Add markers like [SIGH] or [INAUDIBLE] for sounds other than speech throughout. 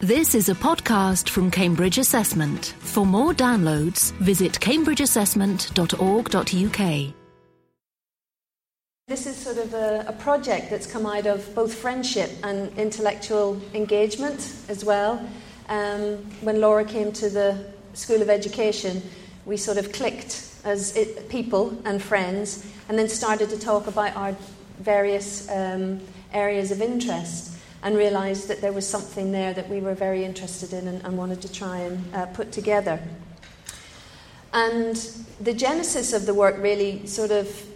This is a podcast from Cambridge Assessment. For more downloads, visit cambridgeassessment.org.uk. This is sort of a, a, project that's come out of both friendship and intellectual engagement as well. Um, when Laura came to the School of Education, we sort of clicked as it, people and friends and then started to talk about our various um, areas of interest and realised that there was something there that we were very interested in and, and wanted to try and uh, put together. And the genesis of the work really sort of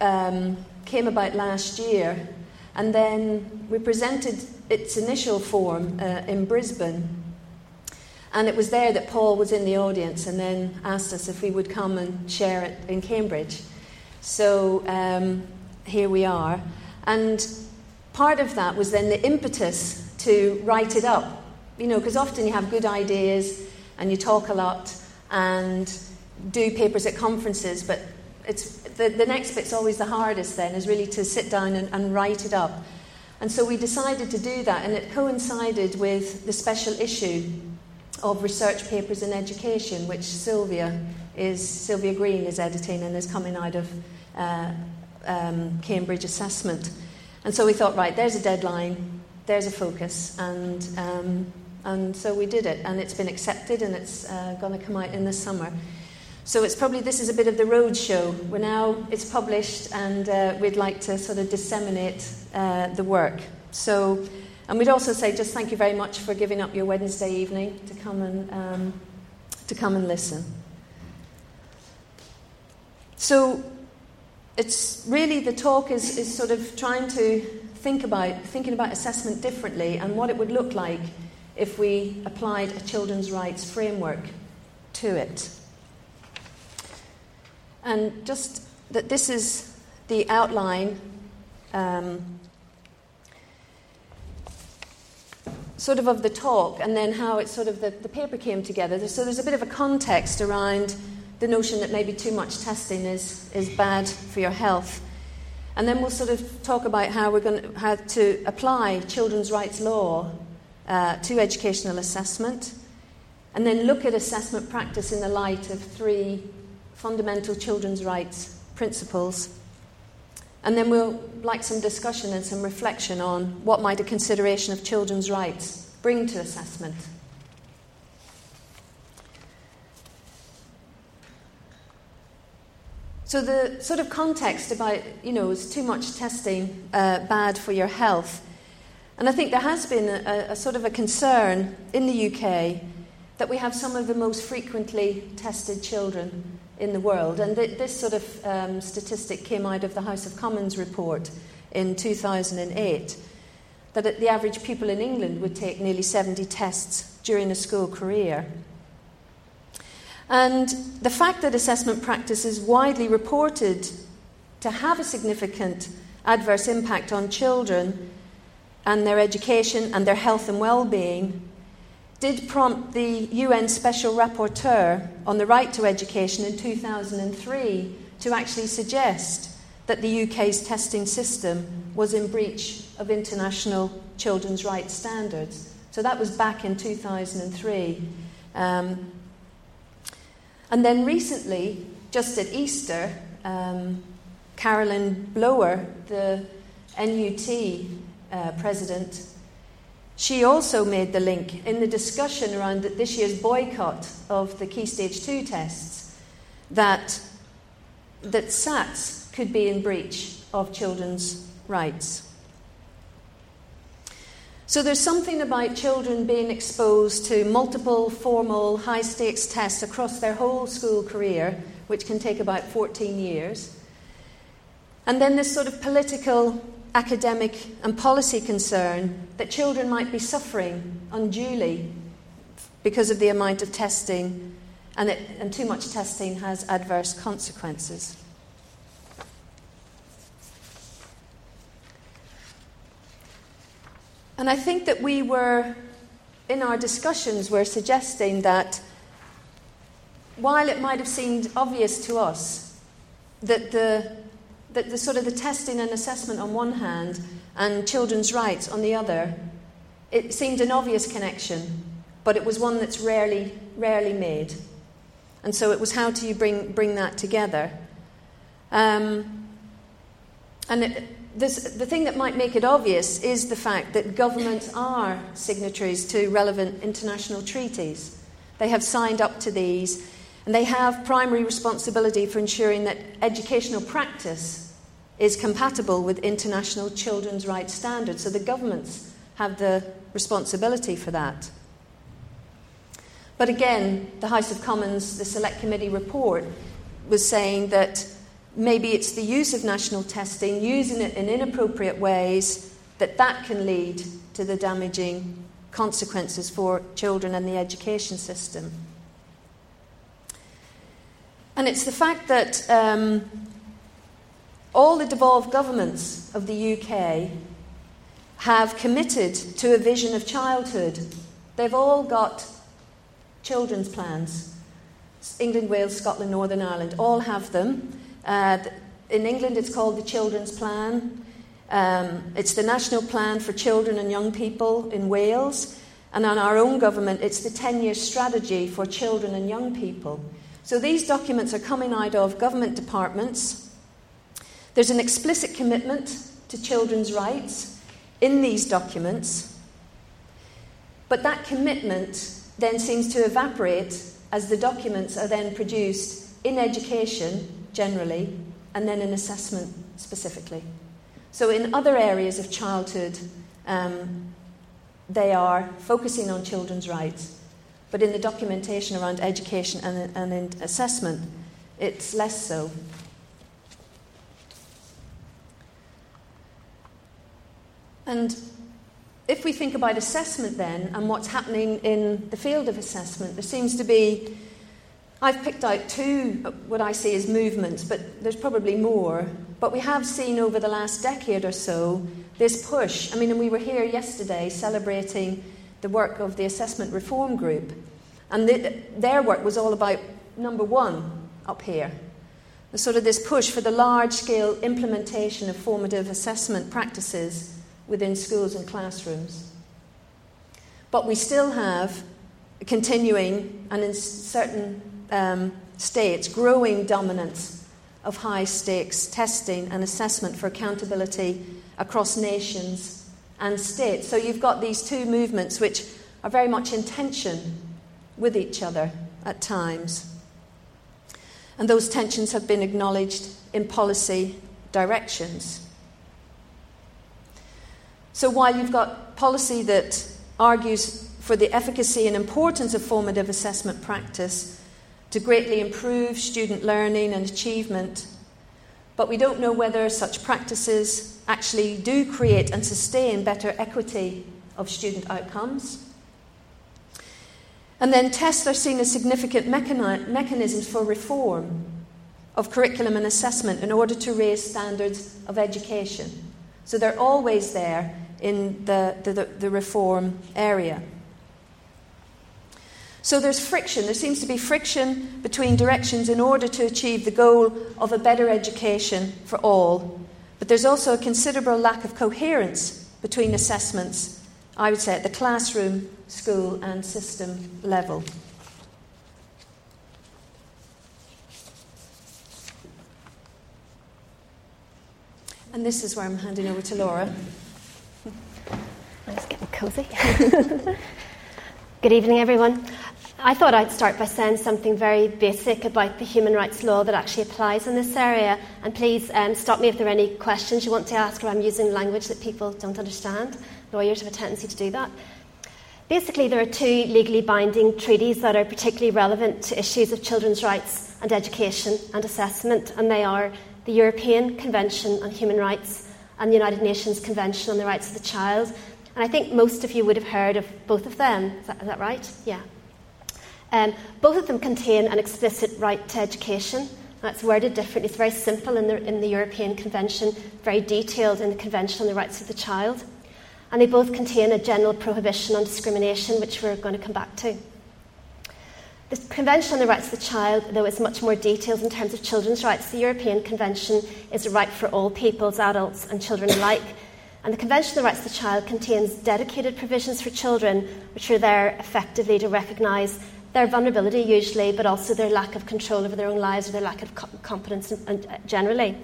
um, came about last year, and then we presented its initial form uh, in Brisbane. And it was there that Paul was in the audience and then asked us if we would come and share it in Cambridge. So um, here we are. And part of that was then the impetus to write it up. You know, because often you have good ideas and you talk a lot and do papers at conferences, but it's, the, the next bit's always the hardest then, is really to sit down and, and write it up. And so we decided to do that, and it coincided with the special issue of research papers in education, which Sylvia is Sylvia Green is editing and is coming out of uh, um, Cambridge Assessment. And so we thought, right, there's a deadline, there's a focus, and, um, and so we did it. And it's been accepted, and it's uh, going to come out in the summer. So it's probably this is a bit of the road show. We're now it's published, and uh, we'd like to sort of disseminate uh, the work. So, and we'd also say just thank you very much for giving up your Wednesday evening to come and um, to come and listen. So it's really the talk is, is sort of trying to think about thinking about assessment differently and what it would look like if we applied a children's rights framework to it. And just that this is the outline. Um, sort of of the talk and then how it sort of the, the paper came together. So there's a bit of a context around the notion that maybe too much testing is, is bad for your health. And then we'll sort of talk about how we're going to, how to apply children's rights law uh, to educational assessment, and then look at assessment practice in the light of three fundamental children's rights principles. And then we'll like some discussion and some reflection on what might a consideration of children's rights bring to assessment. So the sort of context about, you know, is too much testing uh, bad for your health? And I think there has been a, a, sort of a concern in the UK that we have some of the most frequently tested children in the world. And th- this sort of um, statistic came out of the House of Commons report in 2008 that the average pupil in England would take nearly 70 tests during a school career. And the fact that assessment practice is widely reported to have a significant adverse impact on children and their education and their health and well being did prompt the UN Special Rapporteur on the right to education in 2003 to actually suggest that the UK's testing system was in breach of international children's rights standards. So that was back in 2003. Um, and then recently, just at Easter, um, Carolyn Blower, the NUT uh, president, she also made the link in the discussion around this year's boycott of the Key Stage 2 tests that, that SATs could be in breach of children's rights. So there's something about children being exposed to multiple formal high stakes tests across their whole school career, which can take about 14 years. And then this sort of political, academic, and policy concern that children might be suffering unduly because of the amount of testing, and, it, and too much testing has adverse consequences. And I think that we were, in our discussions, were suggesting that while it might have seemed obvious to us that the, that the sort of the testing and assessment on one hand and children's rights on the other it seemed an obvious connection, but it was one that's rarely, rarely made. And so it was how do you bring, bring that together? Um, and it, this, the thing that might make it obvious is the fact that governments are signatories to relevant international treaties. They have signed up to these, and they have primary responsibility for ensuring that educational practice is compatible with international children's rights standards. So the governments have the responsibility for that. But again, the House of Commons, the Select Committee report, was saying that maybe it's the use of national testing, using it in inappropriate ways, that that can lead to the damaging consequences for children and the education system. And it's the fact that um, all the devolved governments of the UK have committed to a vision of childhood. They've all got children's plans. England, Wales, Scotland, Northern Ireland all have them. Uh, in England, it's called the Children's Plan. Um, it's the National Plan for Children and Young People in Wales. And on our own government, it's the 10 year strategy for children and young people. So these documents are coming out of government departments. There's an explicit commitment to children's rights in these documents. But that commitment then seems to evaporate as the documents are then produced in education generally, and then in assessment specifically. So, in other areas of childhood, um, they are focusing on children's rights, but in the documentation around education and, and in assessment, it's less so. And if we think about assessment then and what's happening in the field of assessment, there seems to be I've picked out two, what I see as movements, but there's probably more. But we have seen over the last decade or so this push. I mean, and we were here yesterday celebrating the work of the Assessment Reform Group. And the, their work was all about number one up here. Sort of this push for the large scale implementation of formative assessment practices within schools and classrooms. But we still have continuing, and in certain um, states growing dominance of high stakes testing and assessment for accountability across nations and states. So you've got these two movements which are very much in tension with each other at times. And those tensions have been acknowledged in policy directions. So while you've got policy that argues for the efficacy and importance of formative assessment practice, to greatly improve student learning and achievement, but we don't know whether such practices actually do create and sustain better equity of student outcomes. And then tests are seen as significant mechani- mechanisms for reform of curriculum and assessment in order to raise standards of education. So they're always there in the, the, the reform area. So there's friction. There seems to be friction between directions in order to achieve the goal of a better education for all. But there's also a considerable lack of coherence between assessments, I would say, at the classroom, school, and system level. And this is where I'm handing over to Laura. I'm just getting cosy. Good evening, everyone. I thought I'd start by saying something very basic about the human rights law that actually applies in this area. And please um, stop me if there are any questions you want to ask or I'm using language that people don't understand. Lawyers have a tendency to do that. Basically, there are two legally binding treaties that are particularly relevant to issues of children's rights and education and assessment, and they are the European Convention on Human Rights and the United Nations Convention on the Rights of the Child. And I think most of you would have heard of both of them. Is that, is that right? Yeah. Um, both of them contain an explicit right to education. That's worded differently. It's very simple in the, in the European Convention, very detailed in the Convention on the Rights of the Child. And they both contain a general prohibition on discrimination, which we're going to come back to. The Convention on the Rights of the Child, though, is much more detailed in terms of children's rights. The European Convention is a right for all peoples, adults and children alike. And the Convention on the Rights of the Child contains dedicated provisions for children, which are there effectively to recognise their vulnerability, usually, but also their lack of control over their own lives or their lack of competence uh, generally.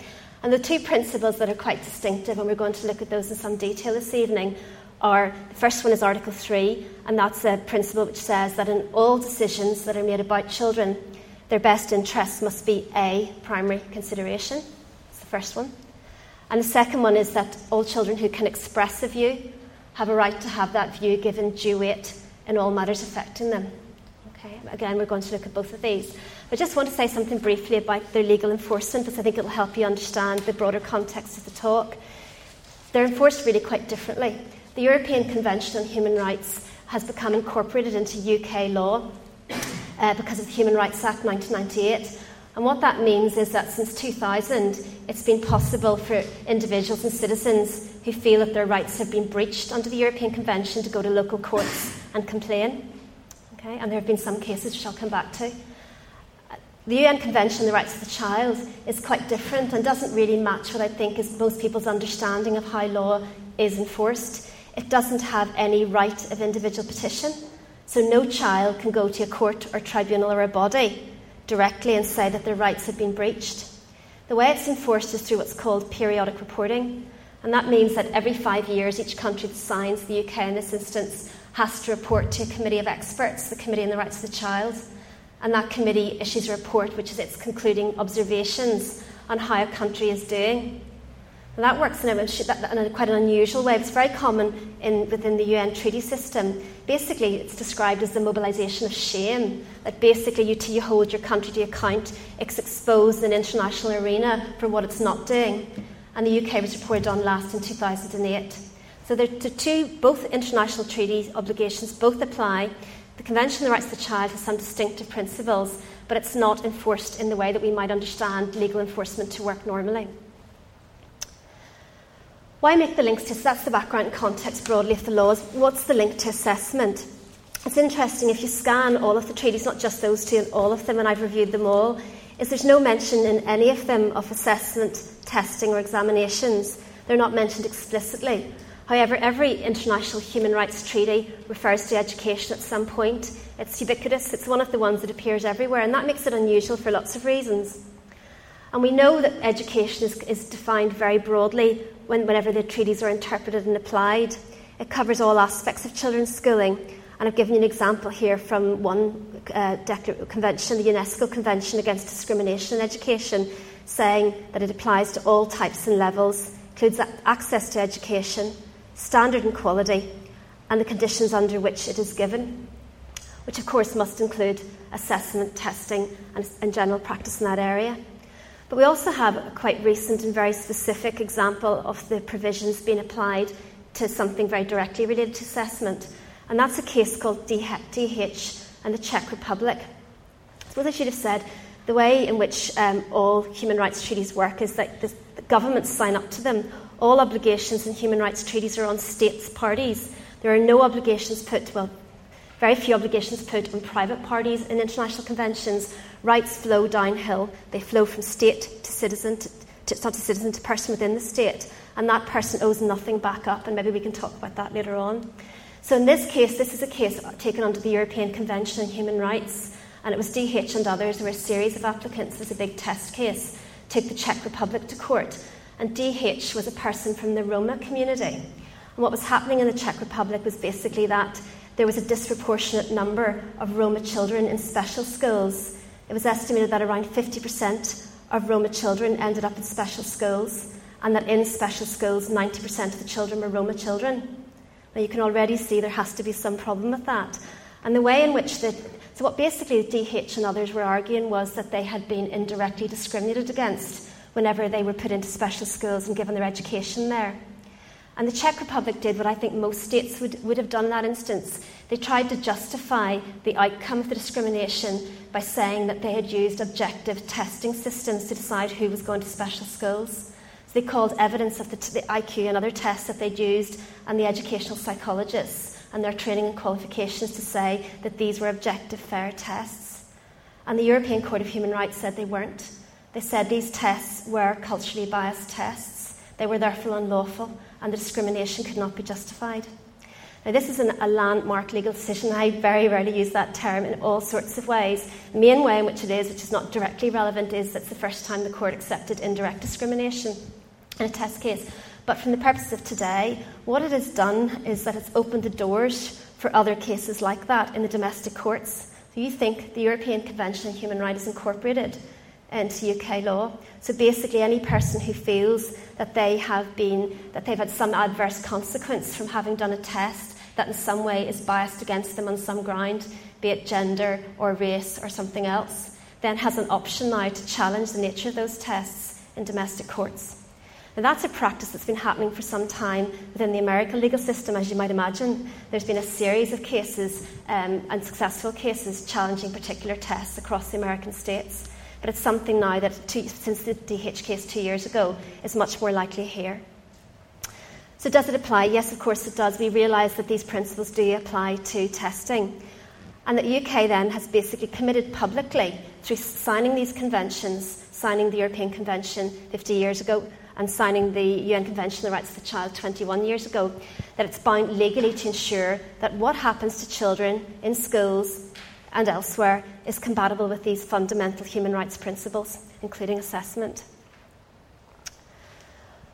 And the two principles that are quite distinctive, and we're going to look at those in some detail this evening, are the first one is Article 3, and that's a principle which says that in all decisions that are made about children, their best interests must be a primary consideration. That's the first one. And the second one is that all children who can express a view have a right to have that view given due weight in all matters affecting them. Okay, again, we're going to look at both of these. I just want to say something briefly about their legal enforcement because I think it'll help you understand the broader context of the talk. They're enforced really quite differently. The European Convention on Human Rights has become incorporated into UK law uh, because of the Human Rights Act 1998 and what that means is that since 2000, it's been possible for individuals and citizens who feel that their rights have been breached under the European Convention to go to local courts and complain. Okay? And there have been some cases which I'll come back to. The UN Convention on the Rights of the Child is quite different and doesn't really match what I think is most people's understanding of how law is enforced. It doesn't have any right of individual petition, so no child can go to a court or tribunal or a body directly and say that their rights have been breached. The way it's enforced is through what's called periodic reporting, and that means that every five years, each country signs, the UK in this instance, has to report to a committee of experts, the Committee on the Rights of the Child, and that committee issues a report which is its concluding observations on how a country is doing. And that works in a, in a, quite an unusual way. It's very common in, within the UN treaty system. Basically, it's described as the mobilisation of shame. That basically you, you hold your country to account, it's exposed in an international arena for what it's not doing. And the UK was reported on last in 2008. So the two, both international treaty obligations both apply. The Convention on the Rights of the Child has some distinctive principles, but it's not enforced in the way that we might understand legal enforcement to work normally. Why make the links to, that's the background context broadly of the laws. What's the link to assessment? It's interesting if you scan all of the treaties, not just those two, and all of them, and I've reviewed them all, is there's no mention in any of them of assessment, testing, or examinations. They're not mentioned explicitly. However, every international human rights treaty refers to education at some point. It's ubiquitous, it's one of the ones that appears everywhere, and that makes it unusual for lots of reasons. And we know that education is, is defined very broadly when, whenever the treaties are interpreted and applied. It covers all aspects of children's schooling. And I've given you an example here from one uh, convention, the UNESCO Convention Against Discrimination in Education, saying that it applies to all types and levels, includes access to education, standard and quality, and the conditions under which it is given, which of course must include assessment, testing, and, and general practice in that area. But we also have a quite recent and very specific example of the provisions being applied to something very directly related to assessment, and that's a case called DH and the Czech Republic. So, what I should have said, the way in which um, all human rights treaties work is that the governments sign up to them. All obligations in human rights treaties are on states' parties. There are no obligations put, well, very few obligations put on private parties in international conventions rights flow downhill. They flow from state to citizen, to, to, not to citizen, to person within the state. And that person owes nothing back up, and maybe we can talk about that later on. So in this case, this is a case taken under the European Convention on Human Rights, and it was DH and others. There were a series of applicants. Was a big test case. Took the Czech Republic to court, and DH was a person from the Roma community. And what was happening in the Czech Republic was basically that there was a disproportionate number of Roma children in special schools it was estimated that around 50% of Roma children ended up in special schools, and that in special schools, 90% of the children were Roma children. Now, you can already see there has to be some problem with that. And the way in which the so, what basically DH and others were arguing was that they had been indirectly discriminated against whenever they were put into special schools and given their education there. And the Czech Republic did what I think most states would, would have done in that instance. They tried to justify the outcome of the discrimination by saying that they had used objective testing systems to decide who was going to special schools. So they called evidence of the, the IQ and other tests that they'd used and the educational psychologists and their training and qualifications to say that these were objective, fair tests. And the European Court of Human Rights said they weren't. They said these tests were culturally biased tests. They were therefore unlawful and the discrimination could not be justified. Now, this is an, a landmark legal decision. I very rarely use that term in all sorts of ways. The main way in which it is, which is not directly relevant, is that it's the first time the court accepted indirect discrimination in a test case. But from the purposes of today, what it has done is that it's opened the doors for other cases like that in the domestic courts. So you think the European Convention on Human Rights is incorporated into UK law. So basically, any person who feels that they have been that they've had some adverse consequence from having done a test that in some way is biased against them on some ground, be it gender or race or something else, then has an option now to challenge the nature of those tests in domestic courts. Now, that's a practice that's been happening for some time within the American legal system, as you might imagine. There's been a series of cases um, and successful cases challenging particular tests across the American states. But it's something now that, two, since the DH case two years ago, is much more likely here. So, does it apply? Yes, of course it does. We realise that these principles do apply to testing. And that the UK then has basically committed publicly through signing these conventions, signing the European Convention 50 years ago, and signing the UN Convention on the Rights of the Child 21 years ago, that it's bound legally to ensure that what happens to children in schools and elsewhere is compatible with these fundamental human rights principles, including assessment.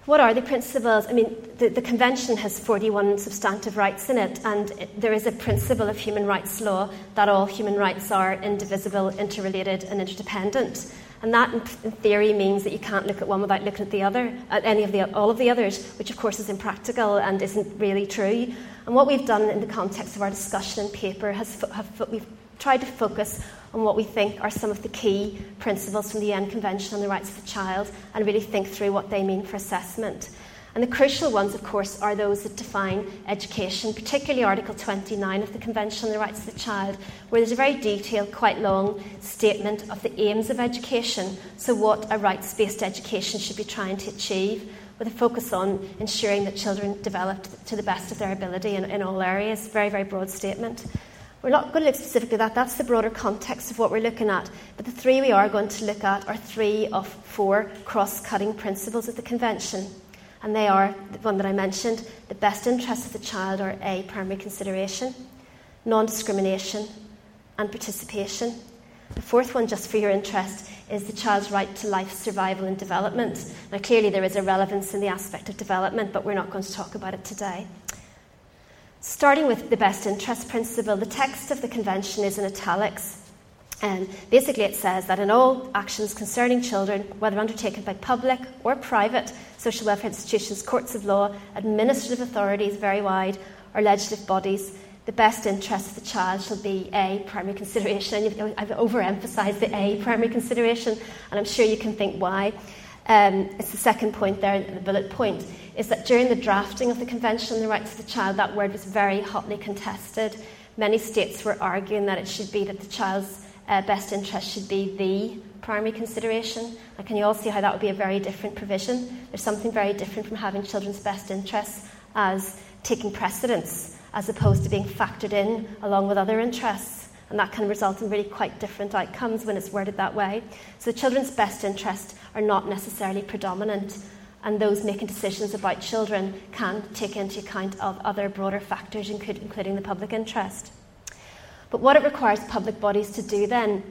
What are the principles? I mean, the, the, Convention has 41 substantive rights in it, and it, there is a principle of human rights law that all human rights are indivisible, interrelated, and interdependent. And that, in, theory, means that you can't look at one without looking at the other, at any of the, all of the others, which, of course, is impractical and isn't really true. And what we've done in the context of our discussion and paper has have, we've tried to focus on what we think are some of the key principles from the UN Convention on the Rights of the Child and really think through what they mean for assessment. And the crucial ones, of course, are those that define education, particularly Article 29 of the Convention on the Rights of the Child, where there's a very detailed, quite long statement of the aims of education, so what a rights based education should be trying to achieve, with a focus on ensuring that children develop to the best of their ability in, in all areas. Very, very broad statement. We're not going to look specifically at that, that's the broader context of what we're looking at. But the three we are going to look at are three of four cross cutting principles of the Convention. And they are the one that I mentioned the best interests of the child are A, primary consideration, non discrimination, and participation. The fourth one, just for your interest, is the child's right to life, survival, and development. Now, clearly, there is a relevance in the aspect of development, but we're not going to talk about it today. Starting with the best interest principle, the text of the convention is in italics. And basically, it says that in all actions concerning children, whether undertaken by public or private social welfare institutions, courts of law, administrative authorities, very wide, or legislative bodies, the best interest of the child shall be A, primary consideration. And I've overemphasised the A, primary consideration, and I'm sure you can think why. Um, it's the second point there, the bullet point is that during the drafting of the Convention on the Rights of the Child, that word was very hotly contested. Many states were arguing that it should be that the child's uh, best interest should be the primary consideration. Can you all see how that would be a very different provision? There's something very different from having children's best interests as taking precedence as opposed to being factored in along with other interests. And that can result in really quite different outcomes when it's worded that way. So, children's best interests are not necessarily predominant and those making decisions about children can take into account of other broader factors, including the public interest. But what it requires public bodies to do then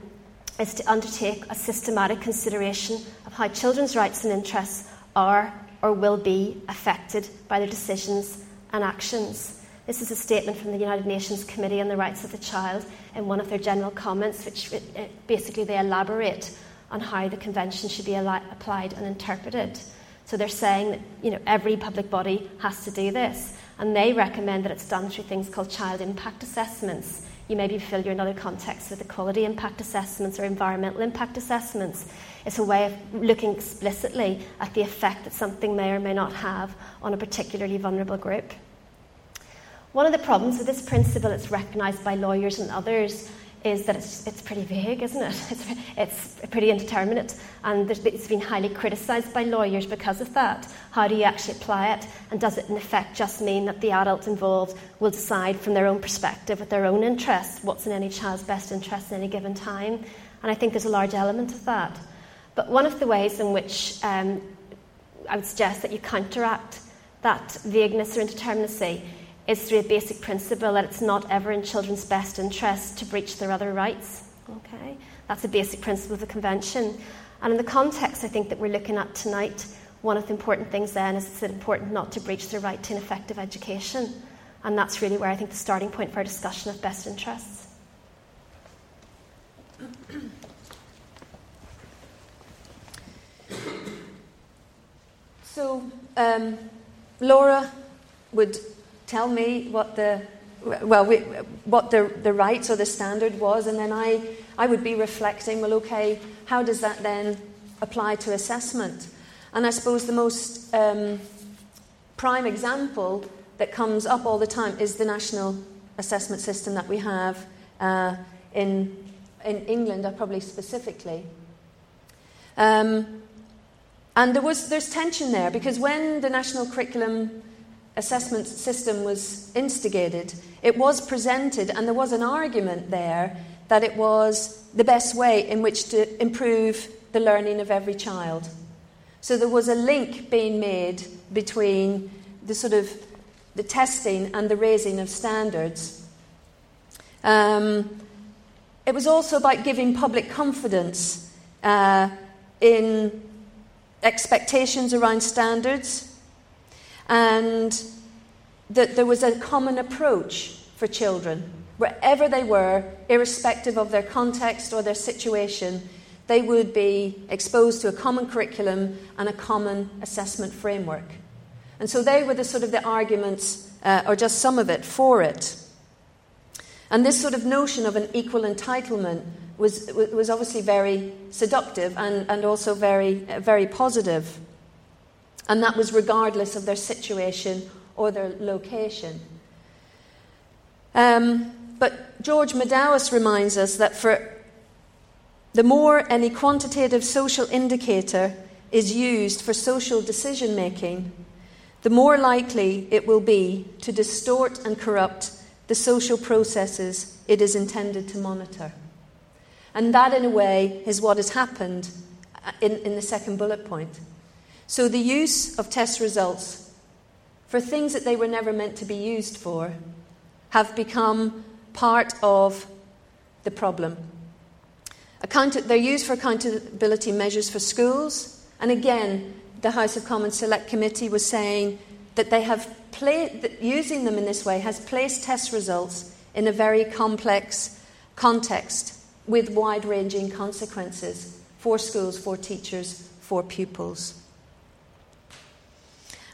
is to undertake a systematic consideration of how children's rights and interests are or will be affected by their decisions and actions. This is a statement from the United Nations Committee on the Rights of the Child in one of their general comments, which uh, basically they elaborate on how the convention should be applied and interpreted. So they're saying that you know, every public body has to do this. And they recommend that it's done through things called child impact assessments. You may be familiar in other contexts with equality impact assessments or environmental impact assessments. It's a way of looking explicitly at the effect that something may or may not have on a particularly vulnerable group. One of the problems with this principle, it's recognised by lawyers and others, is that it's, it's pretty vague, isn't it? [LAUGHS] It's, it's pretty indeterminate, and it's been highly criticised by lawyers because of that. How do you actually apply it? And does it, in effect, just mean that the adult involved will decide from their own perspective, with their own interests, what's in any child's best interest at any given time? And I think there's a large element of that. But one of the ways in which um, I would suggest that you counteract that vagueness or indeterminacy is through a basic principle that it's not ever in children's best interest to breach their other rights. Okay? That's a basic principle of the Convention. And in the context I think that we're looking at tonight, one of the important things then is it's important not to breach their right to an effective education. And that's really where I think the starting point for our discussion of best interests. So, um, Laura would tell me what the well, we, what the, the rights or the standard was, and then I, I would be reflecting, well, okay, how does that then apply to assessment? And I suppose the most um, prime example that comes up all the time is the national assessment system that we have uh, in, in England, uh, probably specifically. Um, and there was, there's tension there because when the national curriculum assessment system was instigated, it was presented, and there was an argument there that it was the best way in which to improve the learning of every child. So there was a link being made between the sort of the testing and the raising of standards. Um, it was also about giving public confidence uh, in expectations around standards and that there was a common approach for children. Wherever they were, irrespective of their context or their situation, they would be exposed to a common curriculum and a common assessment framework. And so they were the sort of the arguments, uh, or just some of it, for it. And this sort of notion of an equal entitlement was, was obviously very seductive and, and also very, very positive. And that was regardless of their situation or their location. Um, but George Madaus reminds us that for the more any quantitative social indicator is used for social decision making, the more likely it will be to distort and corrupt the social processes it is intended to monitor. And that, in a way, is what has happened in, in the second bullet point. So, the use of test results for things that they were never meant to be used for have become part of the problem. Account- they're used for accountability measures for schools, and again, the House of Commons Select Committee was saying that they have pla- that using them in this way has placed test results in a very complex context with wide ranging consequences for schools, for teachers, for pupils.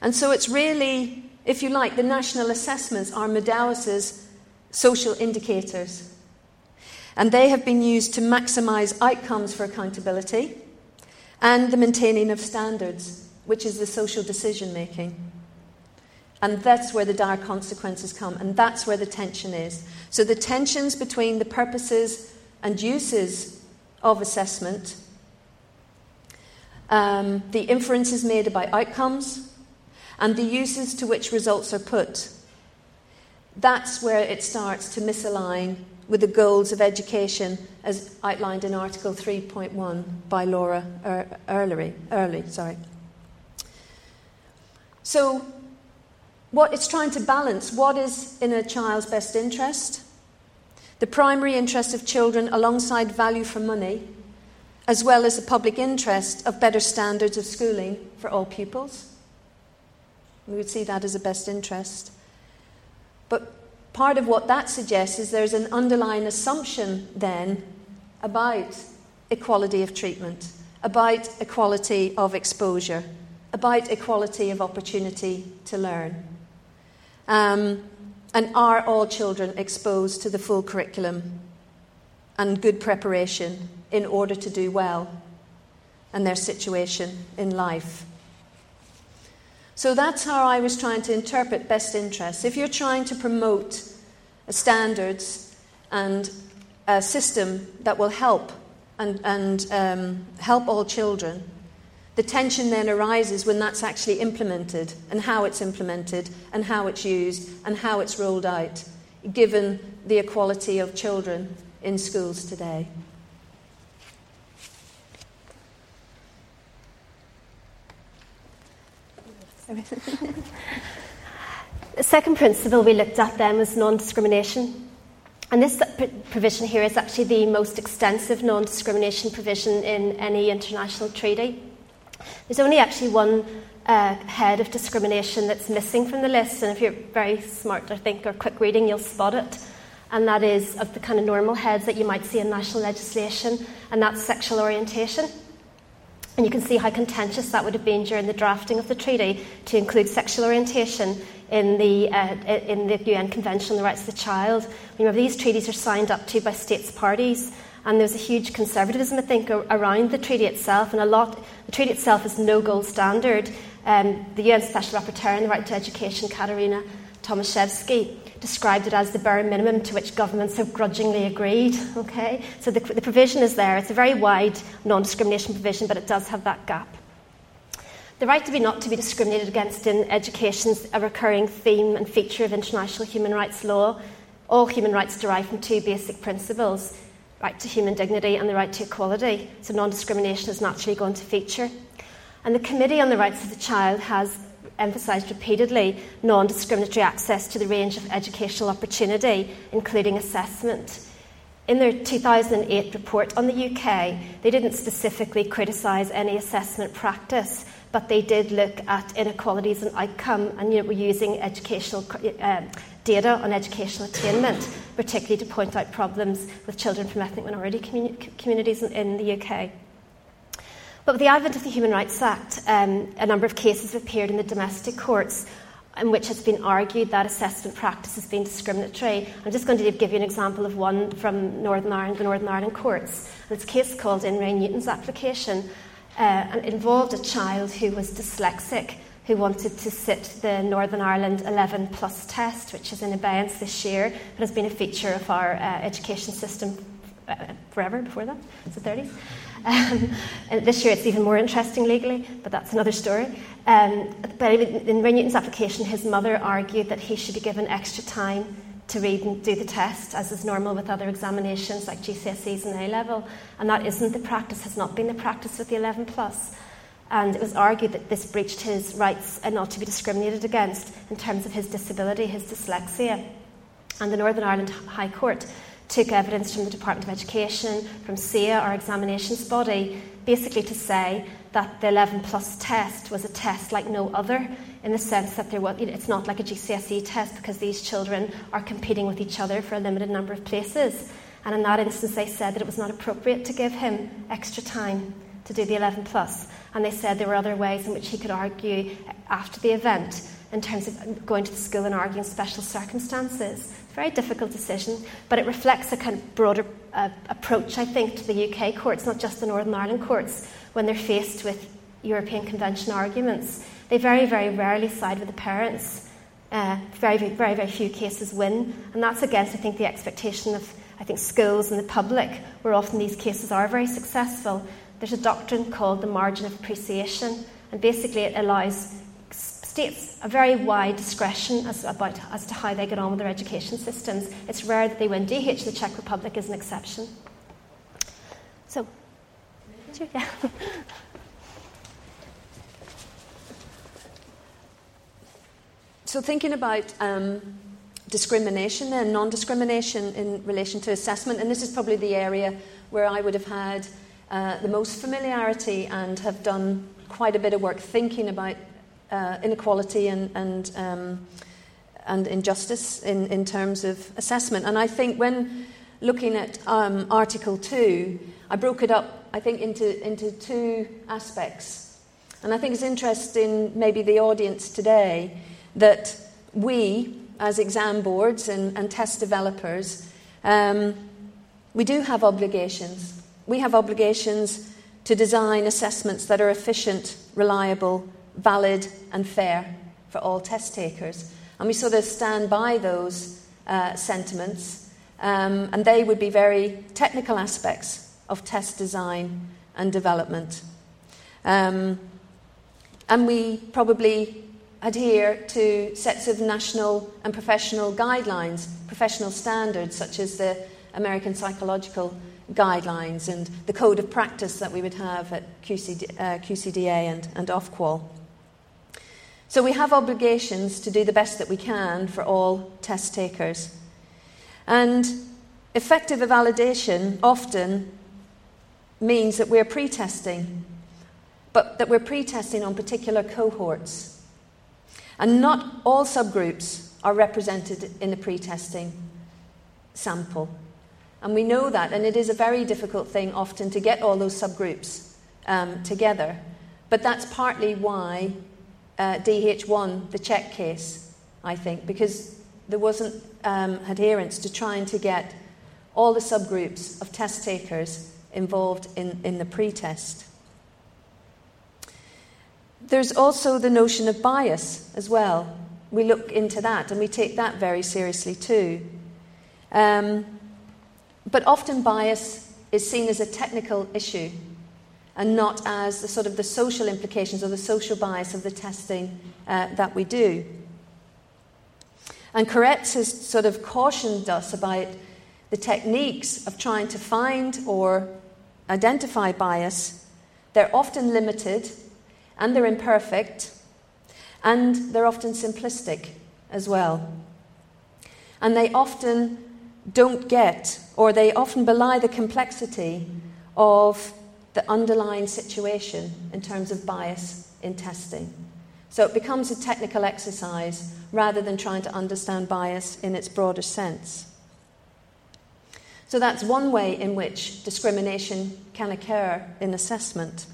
And so it's really, if you like, the national assessments are Madaus's social indicators. And they have been used to maximise outcomes for accountability and the maintaining of standards, which is the social decision making. And that's where the dire consequences come, and that's where the tension is. So the tensions between the purposes and uses of assessment, um, the inferences made about outcomes, and the uses to which results are put. That's where it starts to misalign with the goals of education as outlined in Article 3.1 by Laura er-, Early. Early sorry. So, what it's trying to balance what is in a child's best interest, the primary interest of children alongside value for money, as well as the public interest of better standards of schooling for all pupils. We would see that as a best interest. But part of what that suggests is there's an underlying assumption then about equality of treatment, about equality of exposure, about equality of opportunity to learn. Um, and are all children exposed to the full curriculum and good preparation in order to do well and their situation in life? So that's how I was trying to interpret best interests. If you're trying to promote standards and a system that will help and, and um, help all children, the tension then arises when that's actually implemented and how it's implemented and how it's used and how it's rolled out, given the equality of children in schools today. The second principle we looked at then was non discrimination. And this provision here is actually the most extensive non discrimination provision in any international treaty. There's only actually one uh, head of discrimination that's missing from the list, and if you're very smart, I think, or quick reading, you'll spot it. And that is of the kind of normal heads that you might see in national legislation, and that's sexual orientation. And you can see how contentious that would have been during the drafting of the treaty to include sexual orientation in the, uh, in the UN Convention on the Rights of the Child. Remember, these treaties are signed up to by states parties, and there's a huge conservatism, I think, around the treaty itself, and a lot. The treaty itself is no gold standard. Um, the UN Special Rapporteur on the Right to Education, Katarina Tomaševski, described it as the bare minimum to which governments have grudgingly agreed. Okay, so the, the provision is there. It's a very wide non-discrimination provision, but it does have that gap. The right to be not to be discriminated against in education is a recurring theme and feature of international human rights law. All human rights derive from two basic principles right to human dignity and the right to equality. So non discrimination is naturally going to feature. And the Committee on the Rights of the Child has emphasised repeatedly non discriminatory access to the range of educational opportunity, including assessment. In their 2008 report on the UK, they didn't specifically criticise any assessment practice, but they did look at inequalities in outcome and you know, were using educational uh, data on educational attainment, particularly to point out problems with children from ethnic minority communi- communities in, in the UK. But with the advent of the Human Rights Act, um, a number of cases have appeared in the domestic courts in which it has been argued that assessment practice has been discriminatory. I'm just going to give you an example of one from Northern Ireland, the Northern Ireland courts. It's a case called In Re Newton's application, uh, and it involved a child who was dyslexic who wanted to sit the Northern Ireland 11 plus test, which is in abeyance this year, but has been a feature of our uh, education system forever before that, it's the 30s. Um, this year it's even more interesting legally, but that's another story. Um, but in Re Newton's application, his mother argued that he should be given extra time to read and do the test, as is normal with other examinations like GCSEs and A level. And that isn't the practice, has not been the practice with the 11 plus. And it was argued that this breached his rights and not to be discriminated against in terms of his disability, his dyslexia. And the Northern Ireland High Court took evidence from the Department of Education, from CCEA, our examinations body, basically to say that the 11 plus test was a test like no other in the sense that there was, you know, it's not like a GCSE test because these children are competing with each other for a limited number of places. And in that instance, they said that it was not appropriate to give him extra time to do the 11 plus. And they said there were other ways in which he could argue after the event in terms of going to the school and arguing special circumstances. Very difficult decision, but it reflects a kind of broader uh, approach, I think, to the UK courts, not just the Northern Ireland courts, when they're faced with European Convention arguments. They very, very rarely side with the parents. Uh, very, very, very few cases win, and that's against, I think, the expectation of, I think, schools and the public, where often these cases are very successful. There's a doctrine called the margin of appreciation, and basically it allows states a very wide discretion as, about, as to how they get on with their education systems. It's rare that they win. DH, the Czech Republic, is an exception. So, yeah. [LAUGHS] So, thinking about um, discrimination and non discrimination in relation to assessment, and this is probably the area where I would have had uh, the most familiarity and have done quite a bit of work thinking about uh, inequality and, and, um, and injustice in, in terms of assessment. And I think when looking at um, Article 2, I broke it up, I think, into, into two aspects. And I think it's interesting, maybe the audience today, that we, as exam boards and, and test developers, um, we do have obligations. We have obligations to design assessments that are efficient, reliable, valid and fair for all test takers. And we sort of stand by those uh, sentiments, um, and they would be very technical aspects of test design and development. Um, and we probably adhere to sets of national and professional guidelines, professional standards such as the American Psychological Guidelines and the Code of Practice that we would have at QCD, uh, QCDA and, and Ofqual. So we have obligations to do the best that we can for all test takers. And effective validation often means that we're pre testing, but that we're pre testing on particular cohorts. And not all subgroups are represented in the pre testing sample. And we know that, and it is a very difficult thing often to get all those subgroups um, together. But that's partly why uh, DH1, the check case, I think, because there wasn't um, adherence to trying to get all the subgroups of test takers involved in, in the pretest. There's also the notion of bias as well. We look into that and we take that very seriously too. Um, but often bias is seen as a technical issue and not as the sort of the social implications or the social bias of the testing uh, that we do. And Koretz has sort of cautioned us about the techniques of trying to find or identify bias. They're often limited and they're imperfect and they're often simplistic as well. And they often don't get, or they often belie the complexity of the underlying situation in terms of bias in testing. So it becomes a technical exercise rather than trying to understand bias in its broader sense. So that's one way in which discrimination can occur in assessment.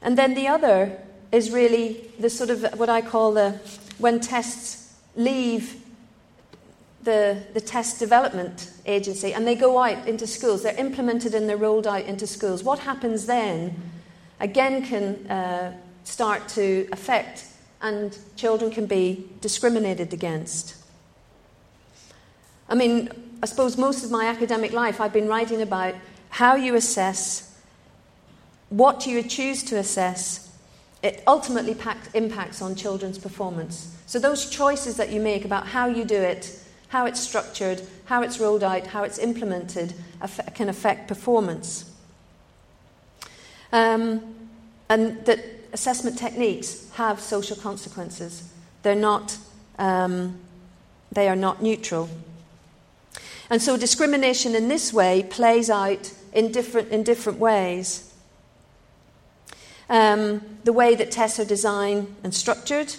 And then the other is really the sort of what I call the when tests leave the, the test development agency and they go out into schools. They're implemented and they're rolled out into schools. What happens then, again, can uh, start to affect and children can be discriminated against. I mean, I suppose most of my academic life I've been writing about how you assess, what you choose to assess. It ultimately impacts on children's performance. So, those choices that you make about how you do it how it's structured, how it's rolled out, how it's implemented can affect performance. Um, and that assessment techniques have social consequences. They're not, um, they are not neutral. And so discrimination in this way plays out in different, in different ways. Um, the way that tests are designed and structured,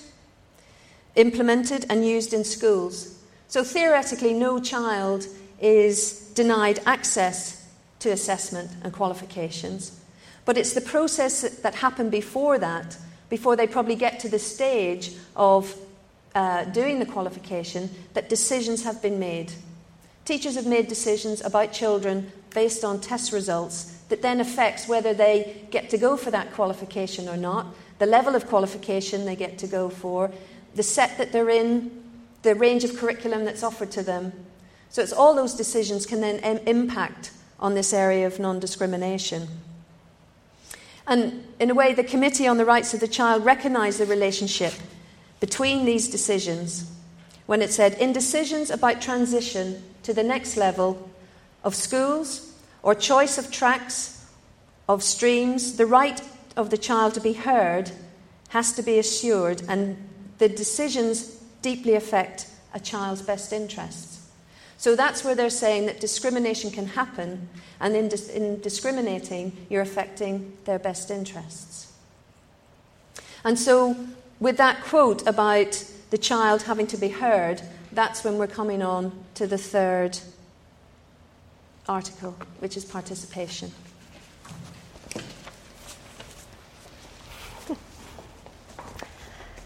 implemented, and used in schools. So theoretically, no child is denied access to assessment and qualifications. But it's the process that happened before that, before they probably get to the stage of uh, doing the qualification, that decisions have been made. Teachers have made decisions about children based on test results that then affects whether they get to go for that qualification or not, the level of qualification they get to go for, the set that they're in, the range of curriculum that's offered to them. So it's all those decisions can then Im- impact on this area of non discrimination. And in a way, the Committee on the Rights of the Child recognised the relationship between these decisions when it said, in decisions about transition to the next level of schools or choice of tracks, of streams, the right of the child to be heard has to be assured, and the decisions deeply affect a child's best interests. So that's where they're saying that discrimination can happen, and in, dis- in discriminating, you're affecting their best interests. And so, with that quote about the child having to be heard, that's when we're coming on to the third article, which is participation.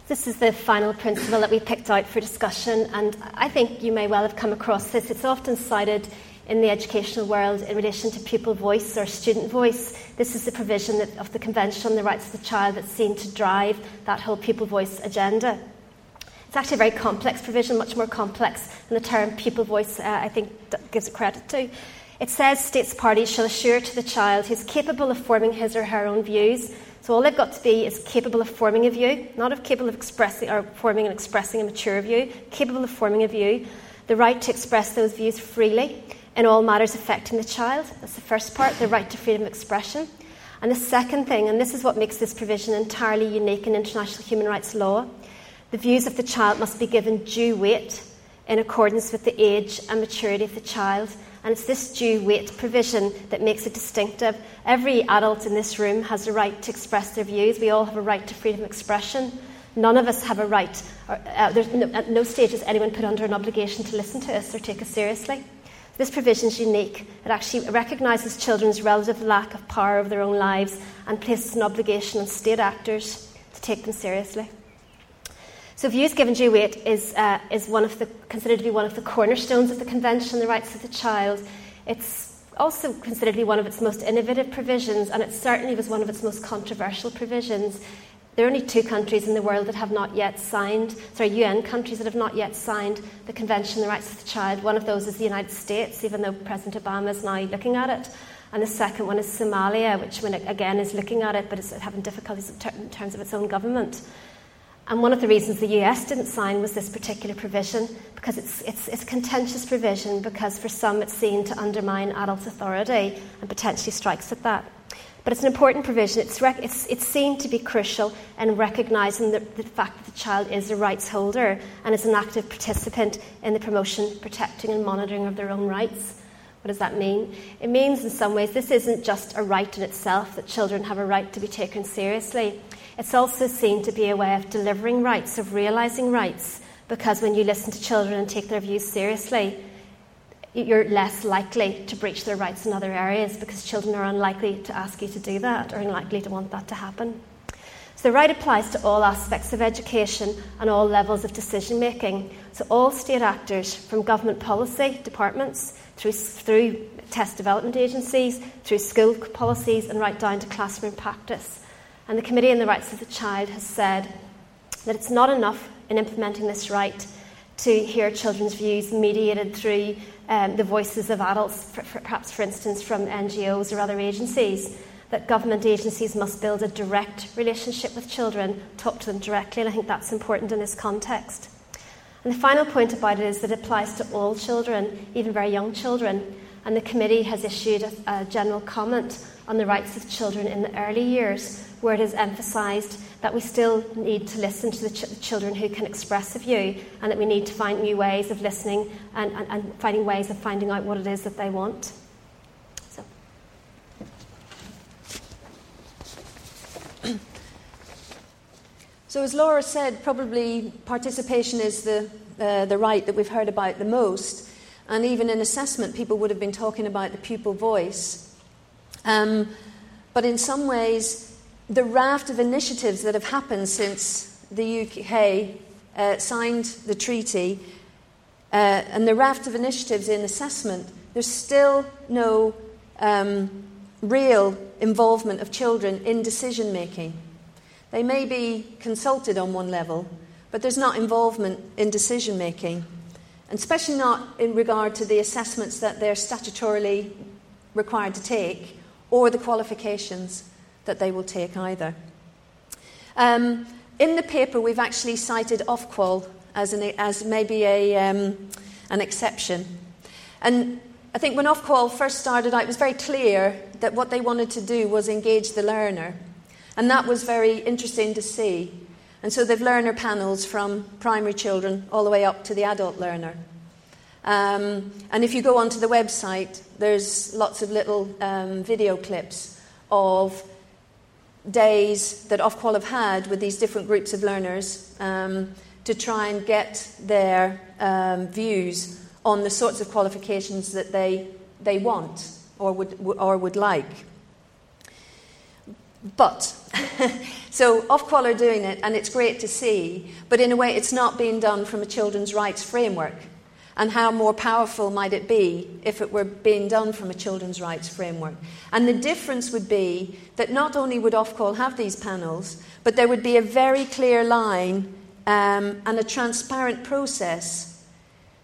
This is the final principle that we picked out for discussion, and I think you may well have come across this. It's often cited in the educational world in relation to pupil voice or student voice. This is the provision of the Convention on the Rights of the Child that's seen to drive that whole pupil voice agenda. It's actually a very complex provision, much more complex than the term pupil voice, uh, I think, gives it credit to. It says states parties shall assure to the child who is capable of forming his or her own views so all they've got to be is capable of forming a view, not of capable of expressing or forming and expressing a mature view, capable of forming a view, the right to express those views freely in all matters affecting the child. That's the first part, the right to freedom of expression. And the second thing, and this is what makes this provision entirely unique in international human rights law, the views of the child must be given due weight in accordance with the age and maturity of the child. And it's this due weight provision that makes it distinctive. Every adult in this room has a right to express their views. We all have a right to freedom of expression. None of us have a right, or, uh, no, at no stage is anyone put under an obligation to listen to us or take us seriously. This provision is unique. It actually recognises children's relative lack of power over their own lives and places an obligation on state actors to take them seriously. So, views given due weight is, uh, is one of the, considered to be one of the cornerstones of the Convention on the Rights of the Child. It's also considered to be one of its most innovative provisions, and it certainly was one of its most controversial provisions. There are only two countries in the world that have not yet signed, sorry, UN countries that have not yet signed the Convention on the Rights of the Child. One of those is the United States, even though President Obama is now looking at it. And the second one is Somalia, which again is looking at it, but is having difficulties in terms of its own government. And one of the reasons the US didn't sign was this particular provision, because it's, it's, it's contentious provision, because for some it's seen to undermine adult authority and potentially strikes at that. But it's an important provision. It's, rec- it's, it's seen to be crucial in recognising the, the fact that the child is a rights holder and is an active participant in the promotion, protecting, and monitoring of their own rights. What does that mean? It means, in some ways, this isn't just a right in itself, that children have a right to be taken seriously. It's also seen to be a way of delivering rights, of realising rights, because when you listen to children and take their views seriously, you're less likely to breach their rights in other areas because children are unlikely to ask you to do that or unlikely to want that to happen. So the right applies to all aspects of education and all levels of decision making. So all state actors, from government policy departments through, through test development agencies, through school policies, and right down to classroom practice. And the Committee on the Rights of the Child has said that it's not enough in implementing this right to hear children's views mediated through um, the voices of adults, perhaps, for instance, from NGOs or other agencies. That government agencies must build a direct relationship with children, talk to them directly, and I think that's important in this context. And the final point about it is that it applies to all children, even very young children. And the committee has issued a, a general comment on the rights of children in the early years, where it is emphasised that we still need to listen to the, ch- the, children who can express a view and that we need to find new ways of listening and, and, and finding ways of finding out what it is that they want. So. So, as Laura said, probably participation is the, uh, the right that we've heard about the most. And even in assessment, people would have been talking about the pupil voice. Um, but in some ways, the raft of initiatives that have happened since the UK uh, signed the treaty uh, and the raft of initiatives in assessment, there's still no um, real involvement of children in decision making. They may be consulted on one level, but there's not involvement in decision making, and especially not in regard to the assessments that they're statutorily required to take or the qualifications that they will take either. Um, in the paper, we've actually cited Ofqual as, an, as maybe a, um, an exception. And I think when Ofqual first started out, it was very clear that what they wanted to do was engage the learner. And that was very interesting to see. And so they've learner panels from primary children all the way up to the adult learner. Um, and if you go onto the website, there's lots of little um, video clips of days that Ofqual have had with these different groups of learners um, to try and get their um, views on the sorts of qualifications that they, they want or would, or would like. But, [LAUGHS] so Ofqual are doing it, and it's great to see, but in a way, it's not being done from a children's rights framework and how more powerful might it be if it were being done from a children's rights framework. And the difference would be that not only would Ofqual have these panels, but there would be a very clear line um, and a transparent process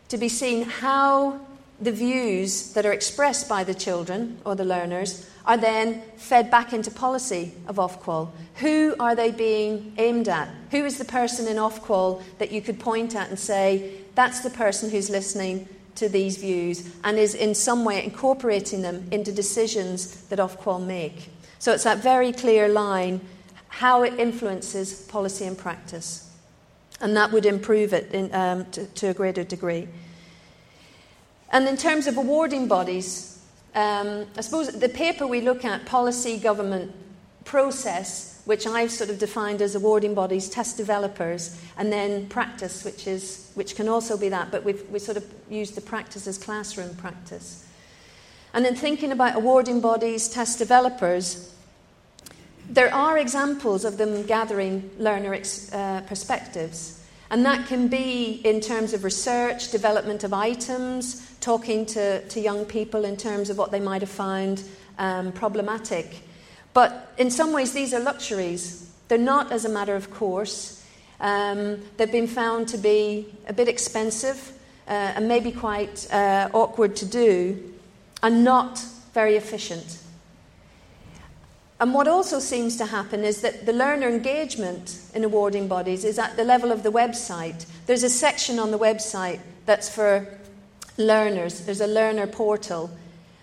to be seen how the views that are expressed by the children or the learners are then fed back into policy of Ofqual. Who are they being aimed at? Who is the person in Ofqual that you could point at and say, that's the person who's listening to these views and is in some way incorporating them into decisions that Ofqual make? So it's that very clear line how it influences policy and practice. And that would improve it in, um, to, to, a greater degree. And in terms of awarding bodies, um, I suppose the paper we look at, policy, government, process, which I've sort of defined as awarding bodies, test developers, and then practice, which, is, which can also be that, but we've we sort of used the practice as classroom practice. And in thinking about awarding bodies, test developers, there are examples of them gathering learner ex- uh, perspectives. And that can be in terms of research, development of items, talking to, to young people in terms of what they might have found um, problematic. But in some ways, these are luxuries. They're not as a matter of course. Um, they've been found to be a bit expensive uh, and maybe quite uh, awkward to do and not very efficient. And what also seems to happen is that the learner engagement in awarding bodies is at the level of the website. There's a section on the website that's for learners, there's a learner portal,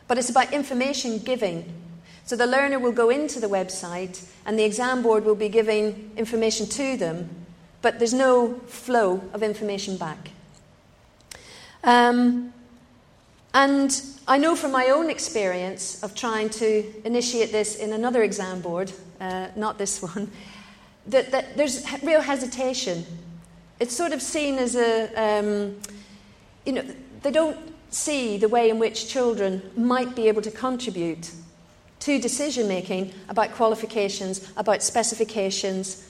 but it's about information giving. So the learner will go into the website and the exam board will be giving information to them, but there's no flow of information back. Um, and I know from my own experience of trying to initiate this in another exam board, uh, not this [LAUGHS] one, that, that, there's real hesitation. It's sort of seen as a, um, you know, they don't see the way in which children might be able to contribute to decision making about qualifications, about specifications,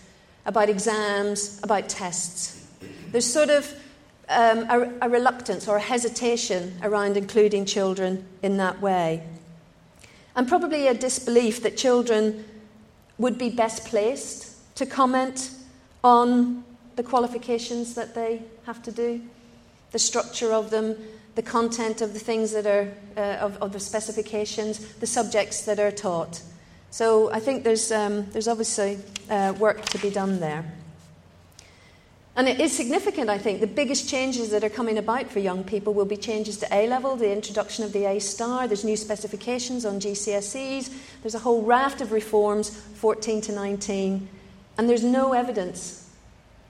about exams, about tests. There's sort of um, a, a reluctance or a hesitation around including children in that way. And probably a disbelief that children would be best placed to comment on the qualifications that they have to do, the structure of them, the content of the things that are, uh, of, of, the specifications, the subjects that are taught. So I think there's, um, there's obviously uh, work to be done there. And it is significant, I think. The biggest changes that are coming about for young people will be changes to A level, the introduction of the A star, there's new specifications on GCSEs, there's a whole raft of reforms, 14 to 19, and there's no evidence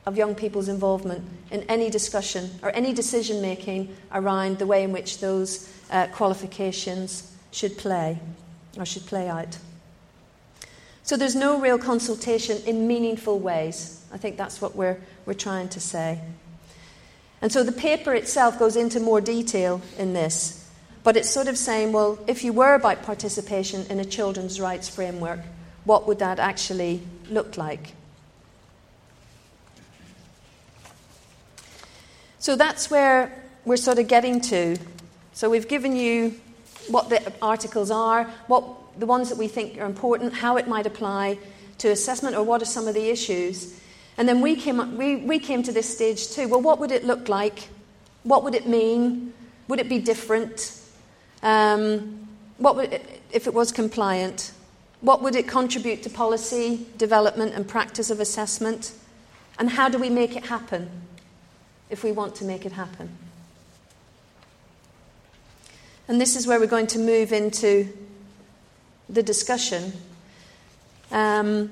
of young people's involvement in any discussion or any decision making around the way in which those uh, qualifications should play or should play out. So there's no real consultation in meaningful ways. I think that's what we're, we're trying to say. And so the paper itself goes into more detail in this, but it's sort of saying, well, if you were about participation in a children's rights framework, what would that actually look like? So that's where we're sort of getting to. So we've given you what the articles are, what the ones that we think are important, how it might apply to assessment, or what are some of the issues. And then we came, up, we, we came to this stage too. Well, what would it look like? What would it mean? Would it be different? Um, what would it, if it was compliant? What would it contribute to policy, development, and practice of assessment? And how do we make it happen if we want to make it happen? And this is where we're going to move into the discussion. Um,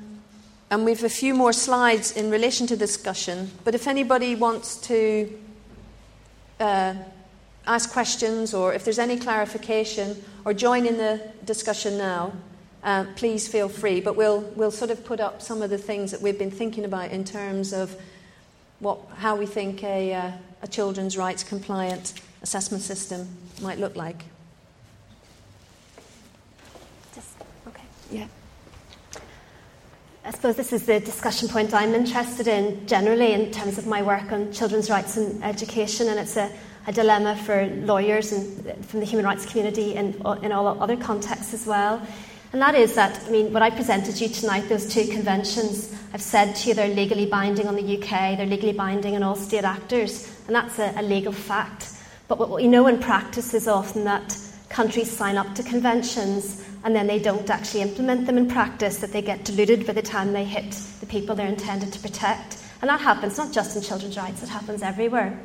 and we've a few more slides in relation to discussion. But if anybody wants to uh, ask questions or if there's any clarification or join in the discussion now, uh, please feel free. But we'll, we'll sort of put up some of the things that we've been thinking about in terms of what, how we think a, uh, a children's rights compliant assessment system might look like. Just, okay. Yeah. I suppose this is the discussion point I'm interested in generally in terms of my work on children's rights and education, and it's a, a dilemma for lawyers and from the human rights community and in all other contexts as well. And that is that, I mean, what I presented to you tonight, those two conventions, I've said to you they're legally binding on the UK, they're legally binding on all state actors, and that's a, a legal fact. But what we know in practice is often that countries sign up to conventions and then they don't actually implement them in practice, that they get diluted by the time they hit the people they're intended to protect. And that happens not just in children's rights, it happens everywhere.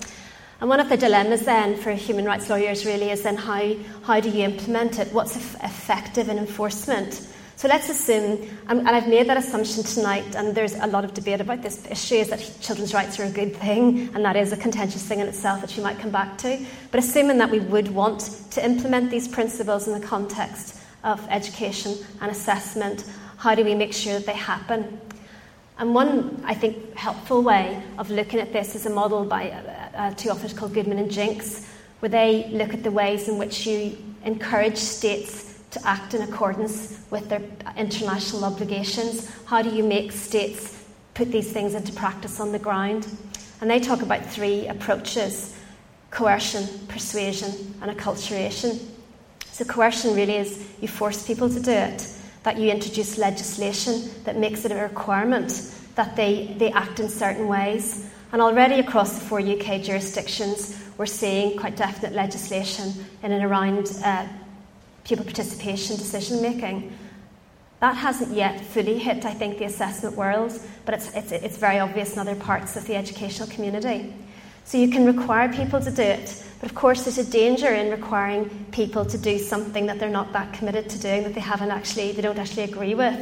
And one of the dilemmas then for human rights lawyers really is then how, how do you implement it? What's effective in enforcement? So let's assume, and I've made that assumption tonight, and there's a lot of debate about this issue, is that children's rights are a good thing, and that is a contentious thing in itself, that we might come back to. But assuming that we would want to implement these principles in the context of education and assessment, how do we make sure that they happen? And one, I think, helpful way of looking at this is a model by uh, uh, two authors called Goodman and Jinks, where they look at the ways in which you encourage states to act in accordance with their international obligations? How do you make states put these things into practice on the ground? And they talk about three approaches coercion, persuasion, and acculturation. So, coercion really is you force people to do it, that you introduce legislation that makes it a requirement that they, they act in certain ways. And already across the four UK jurisdictions, we're seeing quite definite legislation in and around uh, pupil participation decision making. That hasn't yet fully hit, I think, the assessment world, but it's, it's, it's very obvious in other parts of the educational community. So you can require people to do it, but of course, there's a danger in requiring people to do something that they're not that committed to doing, that they haven't actually, they don't actually agree with.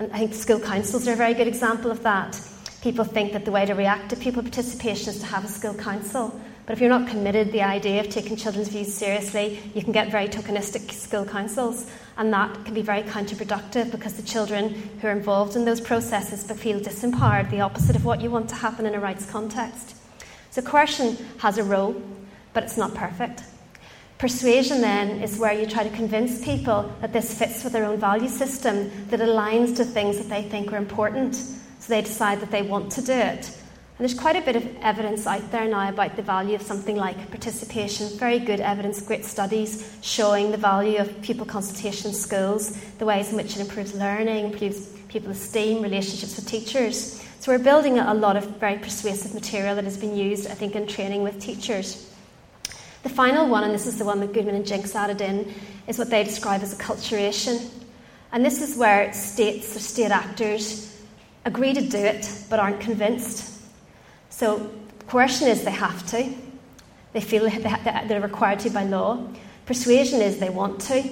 And I think school councils are a very good example of that. People think that the way to react to pupil participation is to have a school council. But if you're not committed the idea of taking children's views seriously, you can get very tokenistic school councils, and that can be very counterproductive because the children who are involved in those processes feel disempowered, the opposite of what you want to happen in a rights context. So coercion has a role, but it's not perfect. Persuasion, then, is where you try to convince people that this fits with their own value system, that aligns to things that they think are important, so they decide that they want to do it. And there's quite a bit of evidence out there now about the value of something like participation. Very good evidence, great studies showing the value of pupil consultation schools, the ways in which it improves learning, improves people's esteem, relationships with teachers. So we're building a lot of very persuasive material that has been used, I think, in training with teachers. The final one, and this is the one that Goodman and Jinks added in, is what they describe as acculturation. And this is where states or state actors agree to do it but aren't convinced. So, coercion is they have to, they feel they're required to by law. Persuasion is they want to.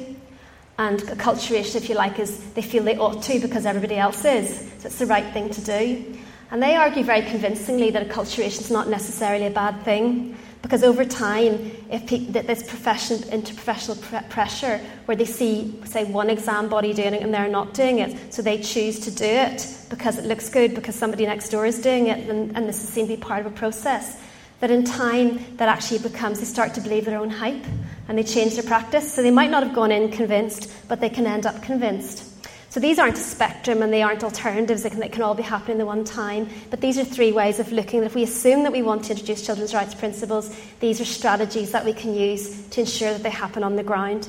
And acculturation, if you like, is they feel they ought to because everybody else is. So it's the right thing to do. And they argue very convincingly that acculturation is not necessarily a bad thing. Because over time, if pe- this profession, interprofessional pre- pressure, where they see, say, one exam body doing it and they're not doing it, so they choose to do it because it looks good, because somebody next door is doing it, and, and this is seen to be part of a process, that in time that actually becomes, they start to believe their own hype and they change their practice. So they might not have gone in convinced, but they can end up convinced. So these aren't a spectrum and they aren't alternatives that can, that can all be happening at one time. But these are three ways of looking that if we assume that we want to introduce children's rights principles, these are strategies that we can use to ensure that they happen on the ground.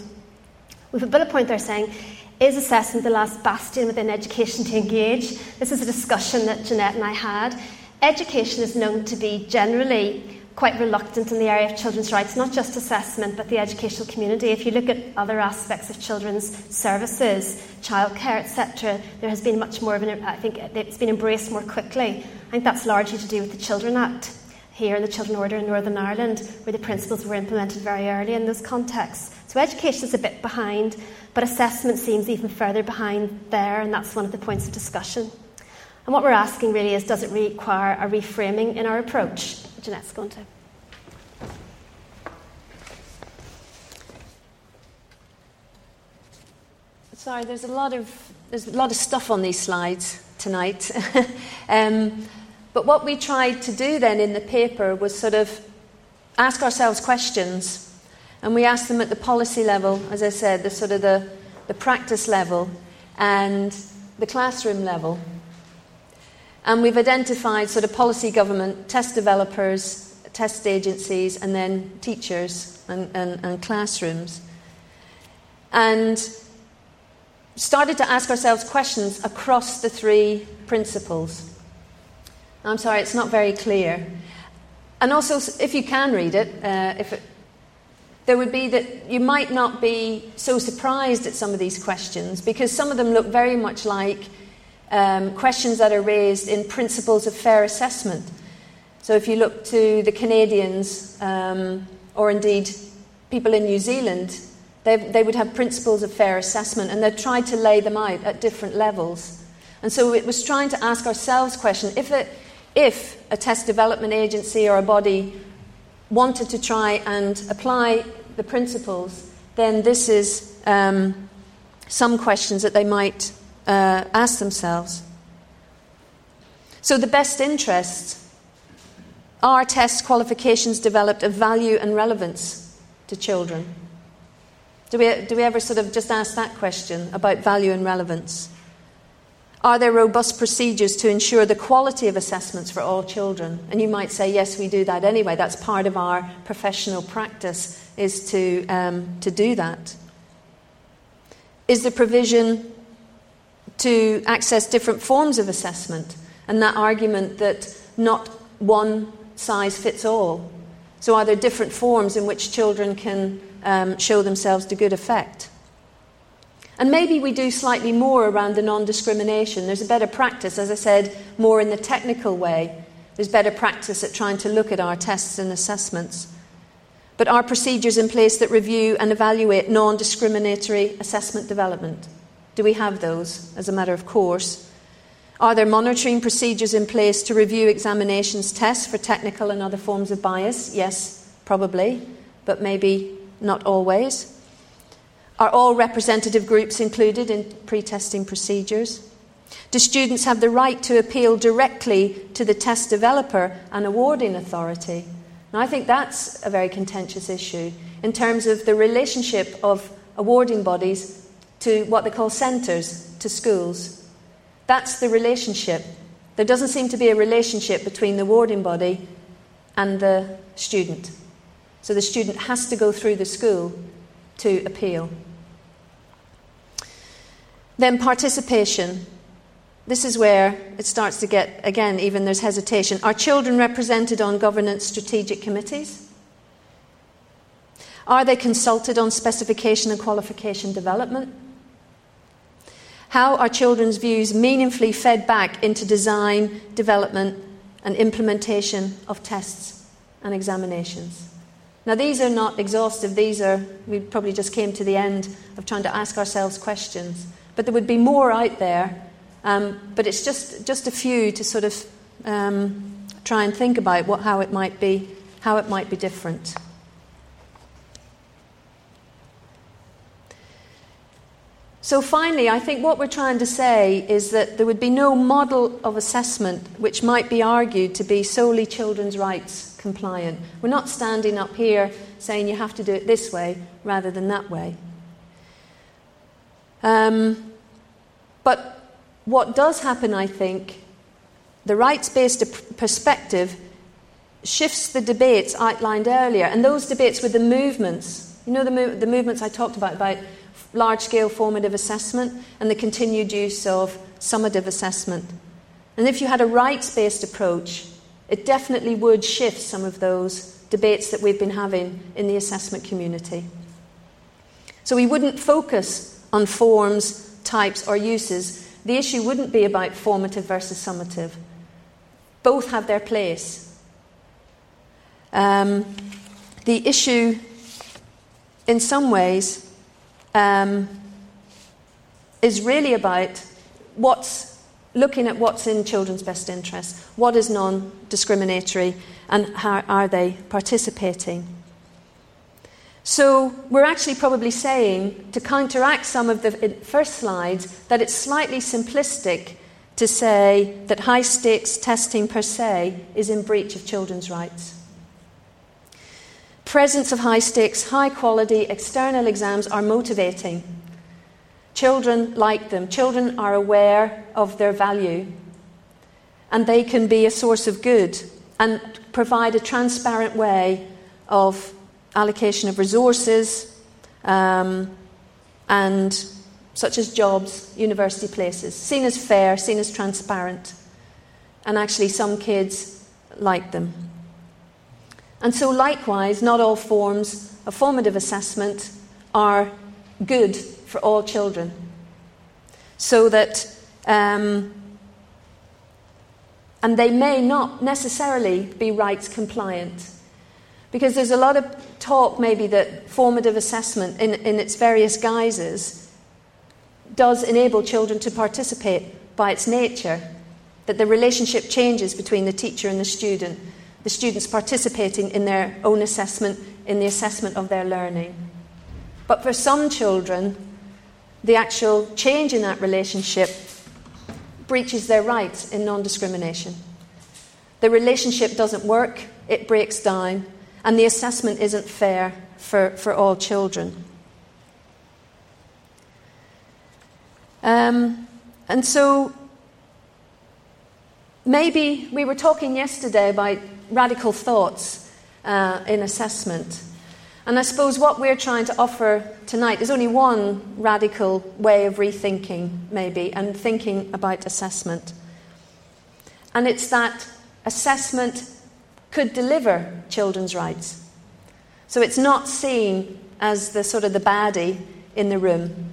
We have a bullet point there saying, is assessment the last bastion within education to engage? This is a discussion that Jeanette and I had. Education is known to be generally quite reluctant in the area of children's rights, not just assessment, but the educational community. If you look at other aspects of children's services, childcare, etc., there has been much more of an, I think it's been embraced more quickly. I think that's largely to do with the Children Act here in the Children Order in Northern Ireland, where the principles were implemented very early in those contexts. So education is a bit behind, but assessment seems even further behind there, and that's one of the points of discussion. And what we're asking really is does it require a reframing in our approach? Jeanette's going to. Sorry, there's a lot of there's a lot of stuff on these slides tonight. [LAUGHS] um, but what we tried to do then in the paper was sort of ask ourselves questions, and we asked them at the policy level, as I said, the sort of the, the practice level, and the classroom level. And we've identified sort of policy government, test developers, test agencies, and then teachers and, and, and classrooms. And started to ask ourselves questions across the three principles. I'm sorry, it's not very clear. And also, if you can read it, uh, if it, there would be that you might not be so surprised at some of these questions because some of them look very much like um, questions that are raised in principles of fair assessment. So if you look to the Canadians, um, or indeed people in New Zealand, They, they would have principles of fair assessment, and they'd try to lay them out at different levels. And so it was trying to ask ourselves question if, it, if a test development agency or a body wanted to try and apply the principles, then this is um, some questions that they might uh, ask themselves. So, the best interests are test qualifications developed of value and relevance to children? Do we, do we ever sort of just ask that question about value and relevance? Are there robust procedures to ensure the quality of assessments for all children? And you might say, yes, we do that anyway. That's part of our professional practice, is to, um, to do that. Is the provision to access different forms of assessment? And that argument that not one size fits all. So, are there different forms in which children can um, show themselves to good effect? And maybe we do slightly more around the non discrimination. There's a better practice, as I said, more in the technical way. There's better practice at trying to look at our tests and assessments. But are procedures in place that review and evaluate non discriminatory assessment development? Do we have those as a matter of course? Are there monitoring procedures in place to review examinations tests for technical and other forms of bias? Yes, probably, but maybe not always. Are all representative groups included in pre testing procedures? Do students have the right to appeal directly to the test developer and awarding authority? Now, I think that's a very contentious issue in terms of the relationship of awarding bodies to what they call centres, to schools. That's the relationship. There doesn't seem to be a relationship between the warding body and the student. So the student has to go through the school to appeal. Then participation. This is where it starts to get, again, even there's hesitation. Are children represented on governance strategic committees? Are they consulted on specification and qualification development? How are children's views meaningfully fed back into design, development, and implementation of tests and examinations? Now, these are not exhaustive, these are, we probably just came to the end of trying to ask ourselves questions. But there would be more out there. Um, but it's just, just a few to sort of um, try and think about what, how, it might be, how it might be different. So, finally, I think what we're trying to say is that there would be no model of assessment which might be argued to be solely children's rights compliant. We're not standing up here saying you have to do it this way rather than that way. Um, but what does happen, I think, the rights based perspective shifts the debates outlined earlier, and those debates with the movements. You know, the, the movements I talked about, about large scale formative assessment and the continued use of summative assessment. And if you had a rights based approach, it definitely would shift some of those debates that we've been having in the assessment community. So we wouldn't focus on forms, types, or uses. The issue wouldn't be about formative versus summative. Both have their place. Um, the issue, in some ways, um, is really about what's looking at what's in children's best interest, what is non discriminatory, and how are they participating. So, we're actually probably saying, to counteract some of the first slides, that it's slightly simplistic to say that high stakes testing per se is in breach of children's rights. Presence of high stakes, high quality external exams are motivating. Children like them. Children are aware of their value. And they can be a source of good and provide a transparent way of allocation of resources um, and such as jobs, university places, seen as fair, seen as transparent. And actually, some kids like them. And so, likewise, not all forms of formative assessment are good for all children. So that, um, and they may not necessarily be rights compliant. Because there's a lot of talk, maybe, that formative assessment in, in its various guises does enable children to participate by its nature, that the relationship changes between the teacher and the student, the students participating in their own assessment, in the assessment of their learning. But for some children, the actual change in that relationship breaches their rights in non discrimination. The relationship doesn't work, it breaks down, and the assessment isn't fair for, for all children. Um, and so maybe we were talking yesterday about radical thoughts uh, in assessment. And I suppose what we're trying to offer tonight is only one radical way of rethinking, maybe, and thinking about assessment. And it's that assessment could deliver children's rights. So it's not seen as the sort of the baddie in the room.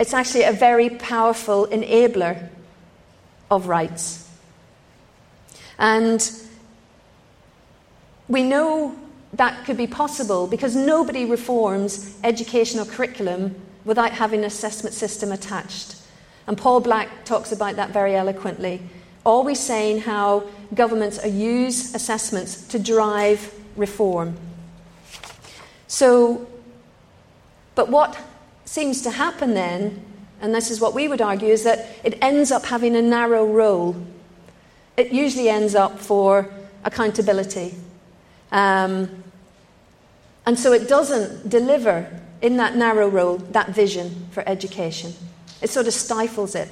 It's actually a very powerful enabler of rights. And we know that could be possible because nobody reforms educational curriculum without having an assessment system attached. And Paul Black talks about that very eloquently, always saying how governments use assessments to drive reform. So, but what seems to happen then, and this is what we would argue, is that it ends up having a narrow role. It usually ends up for accountability. Um, and so it doesn't deliver in that narrow role that vision for education. It sort of stifles it,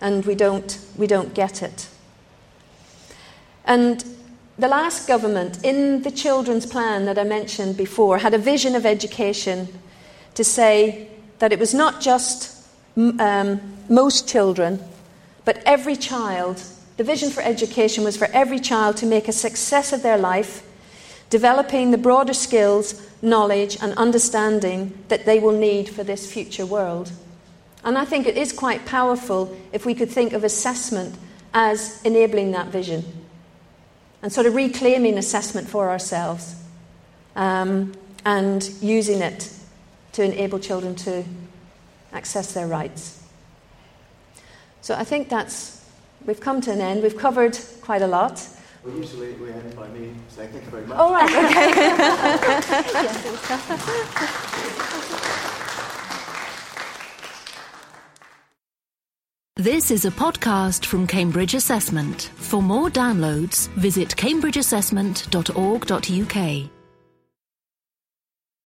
and we don't, we don't get it. And the last government, in the children's plan that I mentioned before, had a vision of education to say that it was not just um, most children, but every child. The vision for education was for every child to make a success of their life, developing the broader skills, knowledge, and understanding that they will need for this future world. And I think it is quite powerful if we could think of assessment as enabling that vision and sort of reclaiming assessment for ourselves um, and using it to enable children to access their rights. So I think that's, we've come to an end. We've covered quite a lot. Well, usually we end by me saying thank you very much. All right, okay. [LAUGHS] This is a podcast from Cambridge Assessment. For more downloads, visit cambridgeassessment.org.uk.